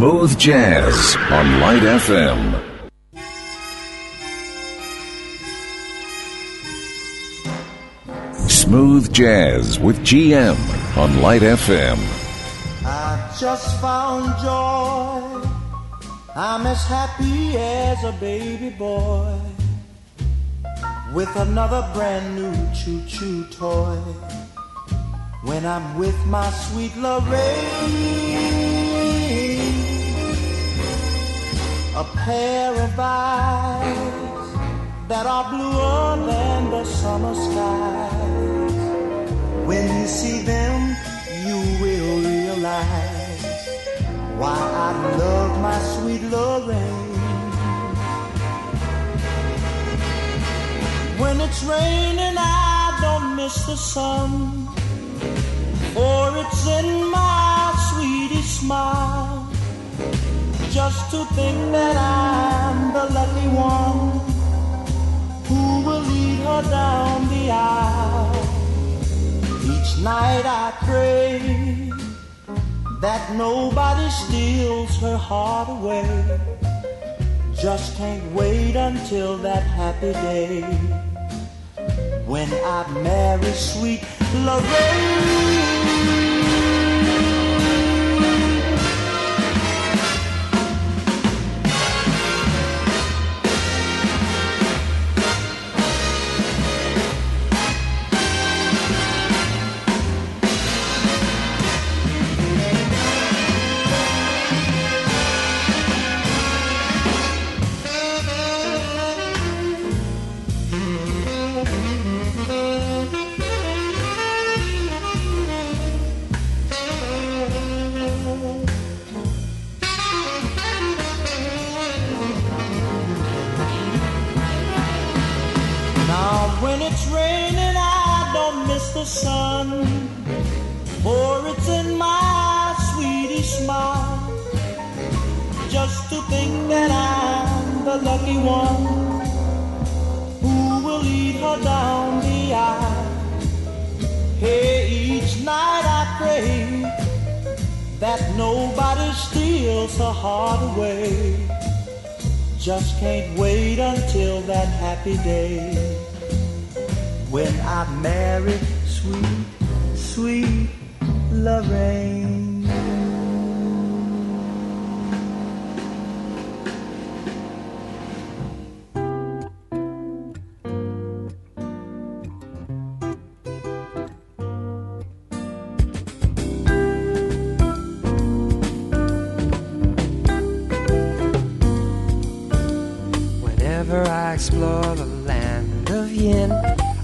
Smooth Jazz on Light FM. Smooth Jazz with GM on Light FM. I just found joy. I'm as happy as a baby boy with another brand new choo choo toy. When I'm with my sweet Lorraine, a pair of eyes that are bluer than the summer skies. When you see them, you will realize why I love my sweet Lorraine. When it's raining, I don't miss the sun, for it's in my sweetest smile. Just to think that I'm the lucky one who will lead her down the aisle. Each night I pray that nobody steals her heart away. Just can't wait until that happy day when I marry sweet Lorraine.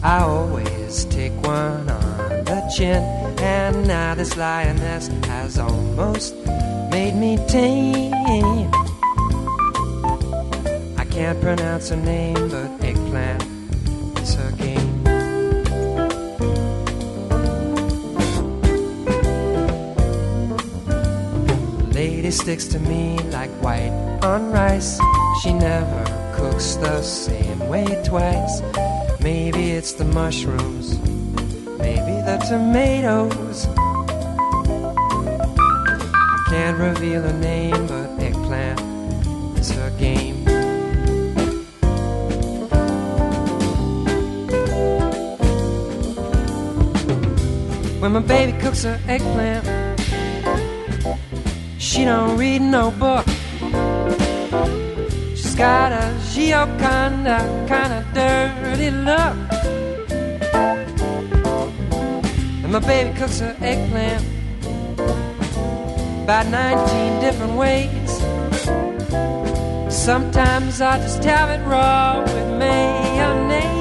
I always take one on the chin. And now this lioness has almost made me tame. I can't pronounce her name, but eggplant is her game. Lady sticks to me like white on rice. She never cooks the same way twice. Maybe it's the mushrooms, maybe the tomatoes. Can't reveal her name, but eggplant is her game. When my baby cooks her eggplant, she don't read no book. She's got a Gioconda kind of dirty look. And my baby cooks her eggplant about 19 different ways. Sometimes I just have it raw with mayonnaise.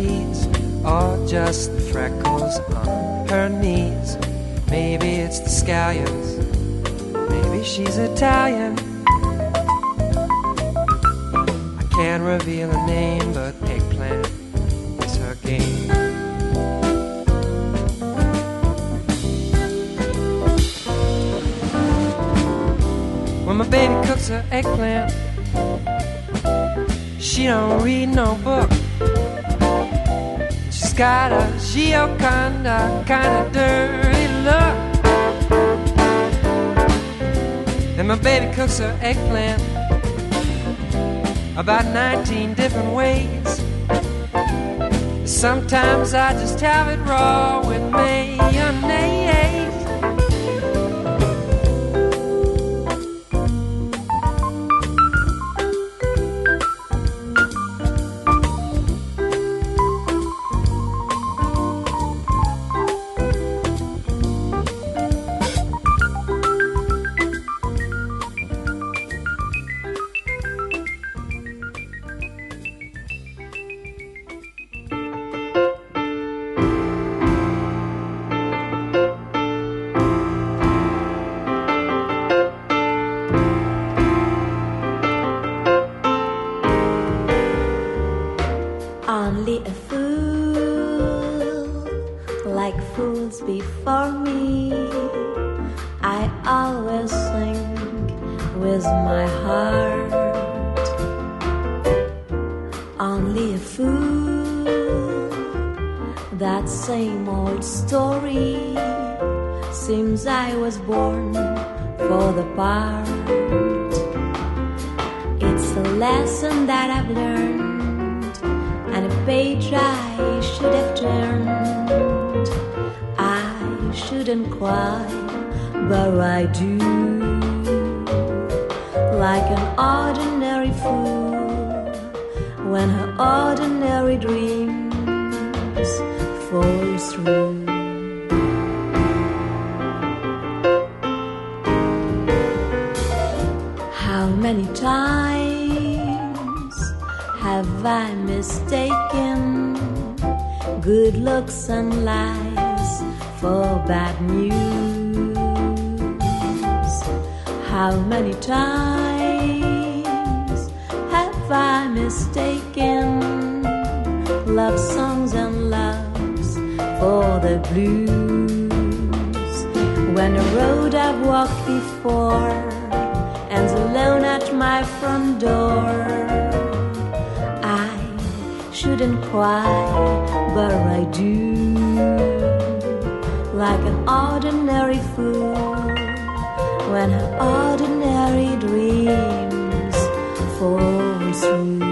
Maybe it's the way she grates her cheese, or just the freckles on her knees. Maybe it's the scallions. Maybe she's Italian. I can't reveal a name, but eggplant is her game. When my baby cooks her eggplant, she don't read no book. Got a Gioconda kind of dirty look. And my baby cooks her eggplant about 19 different ways. Sometimes I just have it raw with mayonnaise. A fool, that same old story. Seems I was born for the part. It's a lesson that I've learned and a page I should have turned. I shouldn't cry, but I do. Like an ordinary fool when her ordinary dreams fall through. How many times have I mistaken good looks and lies for bad news? How many times mistaken love songs and loves for the blues? When a road I've walked before ends alone at my front door. I shouldn't cry, but I do. Like an ordinary fool when her ordinary dreams fall through.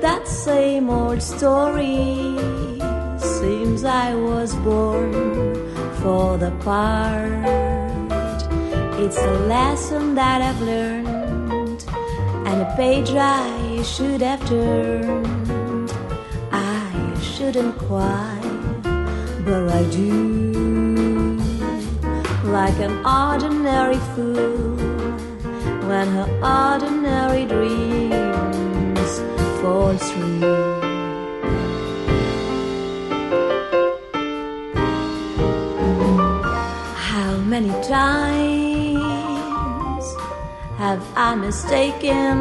That same old story. Seems I was born for the part. It's a lesson that I've learned, and a page I should have turned. I shouldn't cry, but I do. Like an ordinary fool, when her ordinary dreams fall through. How many times have I mistaken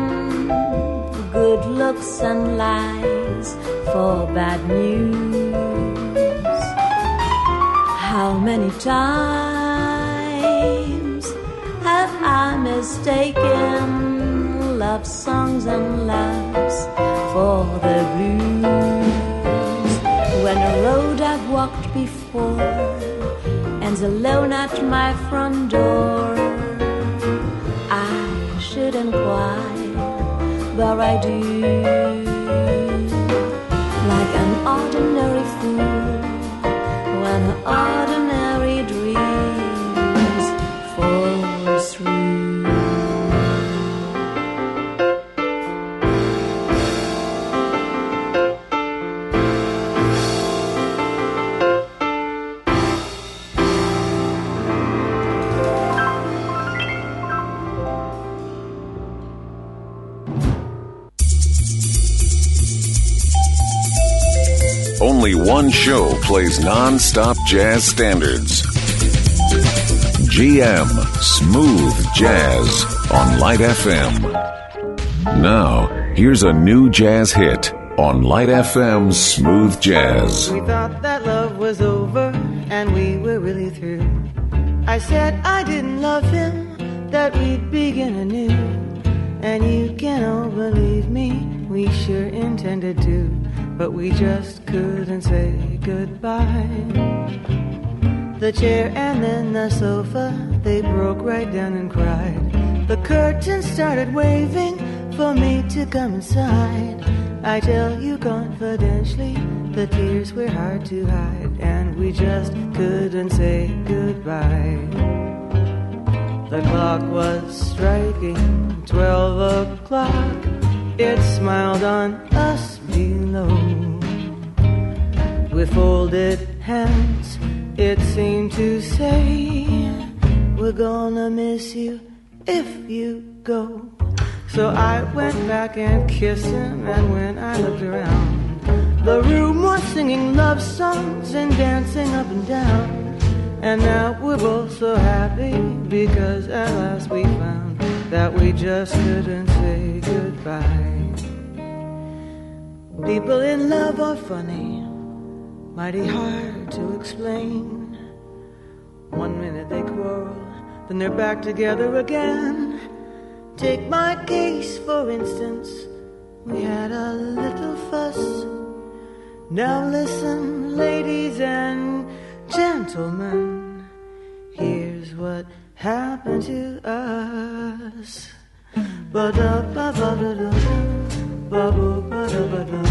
good looks and lies for bad news? How many times mistaken love songs and loves for the blues? When a road I've walked before ends alone at my front door, I shouldn't cry, but I do. Only one show plays non-stop jazz standards. GM Smooth Jazz on Light FM. Now, here's a new jazz hit on Light FM Smooth Jazz. We thought that love was over and we were really through. I said I didn't love him, that we'd begin anew. And you can all believe me, we sure intended to, but we just couldn't say goodbye. The chair and then the sofa, they broke right down and cried. The curtain started waving for me to come inside. I tell you confidentially, the tears were hard to hide, and we just couldn't say goodbye. The clock was striking twelve o'clock. It smiled on us below. With folded hands, it seemed to say, We're gonna miss you if you go. So I went back and kissed him, and when I looked around, the room was singing love songs and dancing up and down. And now we're both so happy because at last we found that we just couldn't say goodbye. People in love are funny, mighty hard to explain. One minute they quarrel, then they're back together again. Take my case, for instance. We had a little fuss. Now listen, ladies and gentlemen. Here's what happened to us. Ba-da-ba-ba-da-da, ba-ba-ba-da-ba-da.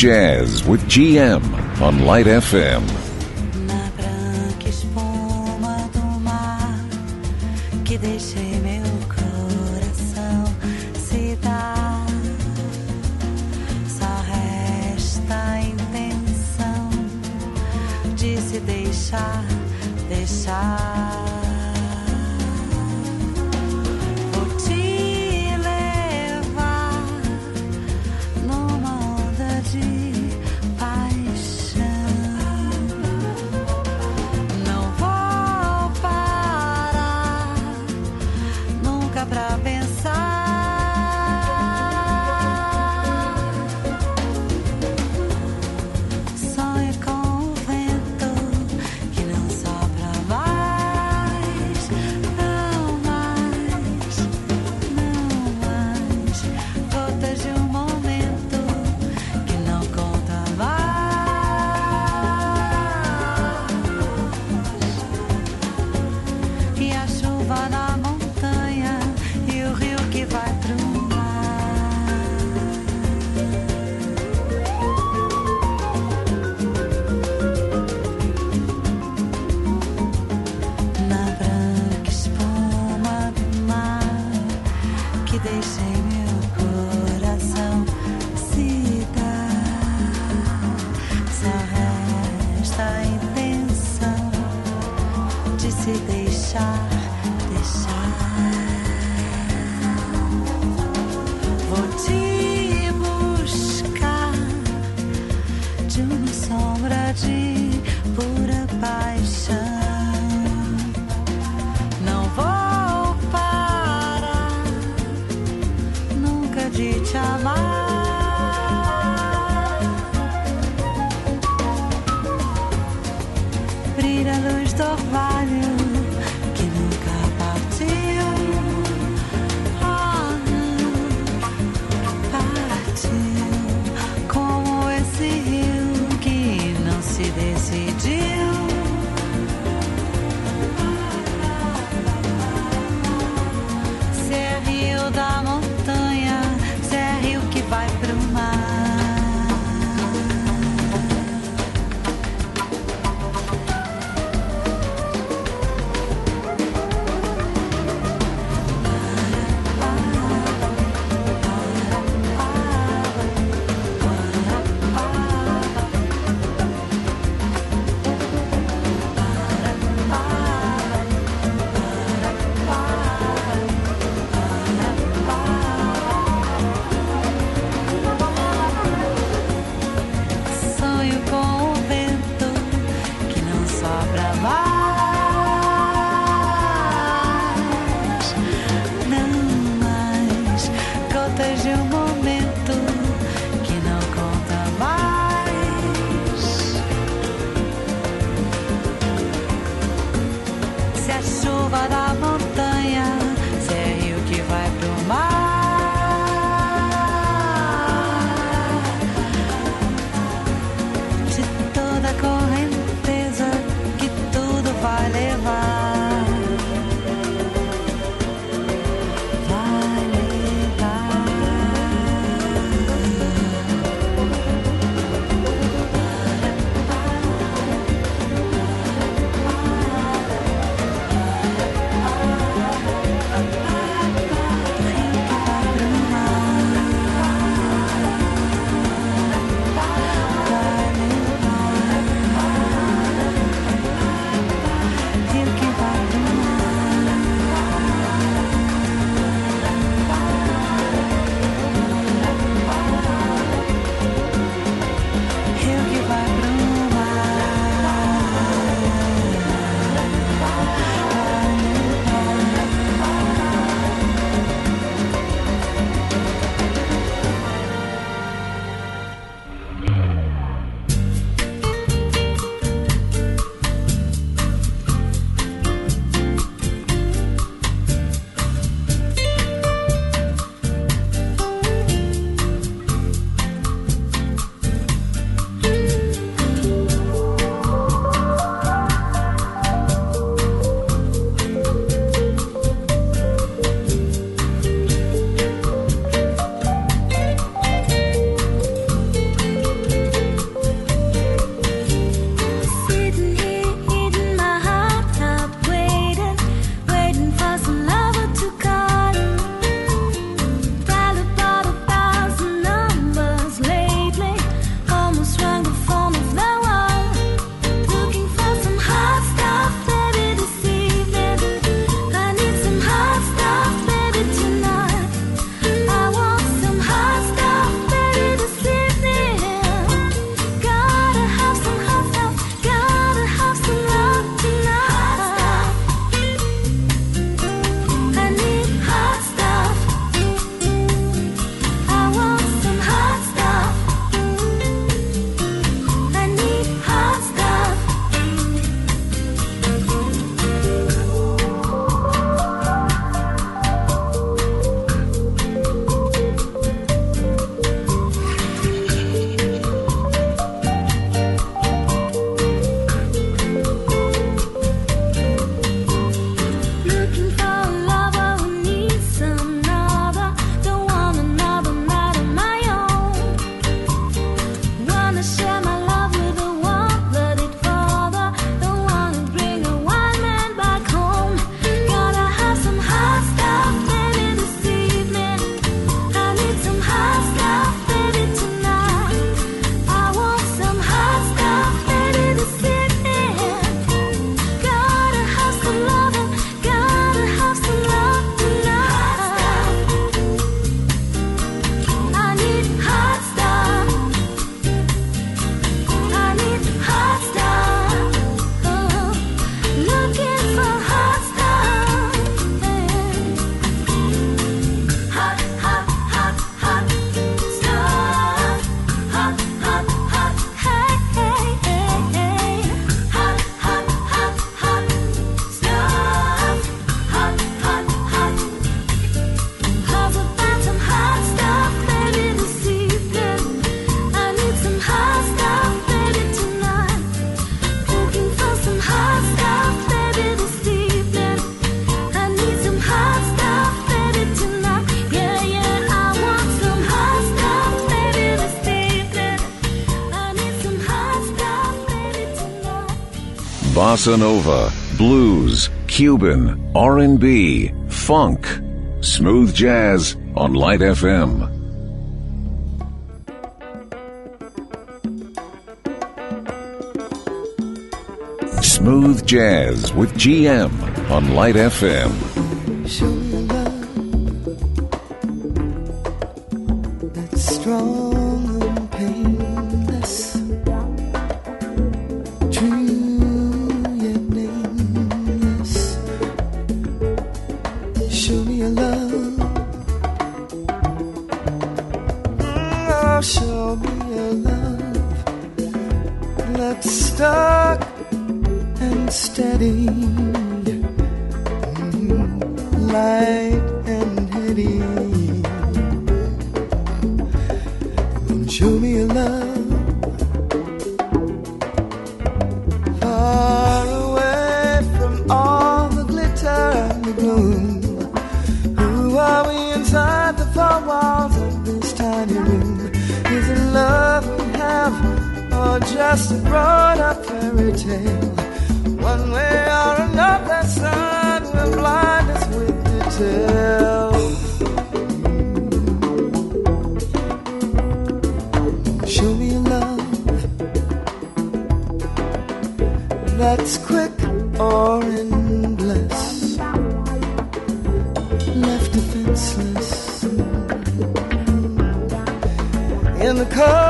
Jazz with GM on Light FM. Bossa nova, blues, Cuban, R&B, funk, smooth jazz on Light FM. Smooth Jazz with GM on Light FM. Show me a love far away from all the glitter and the gloom. Who are we inside the four walls of this tiny room? Is it love we have, or just a grown-up fairy tale? One way or another, sun will blind us with details. In the cold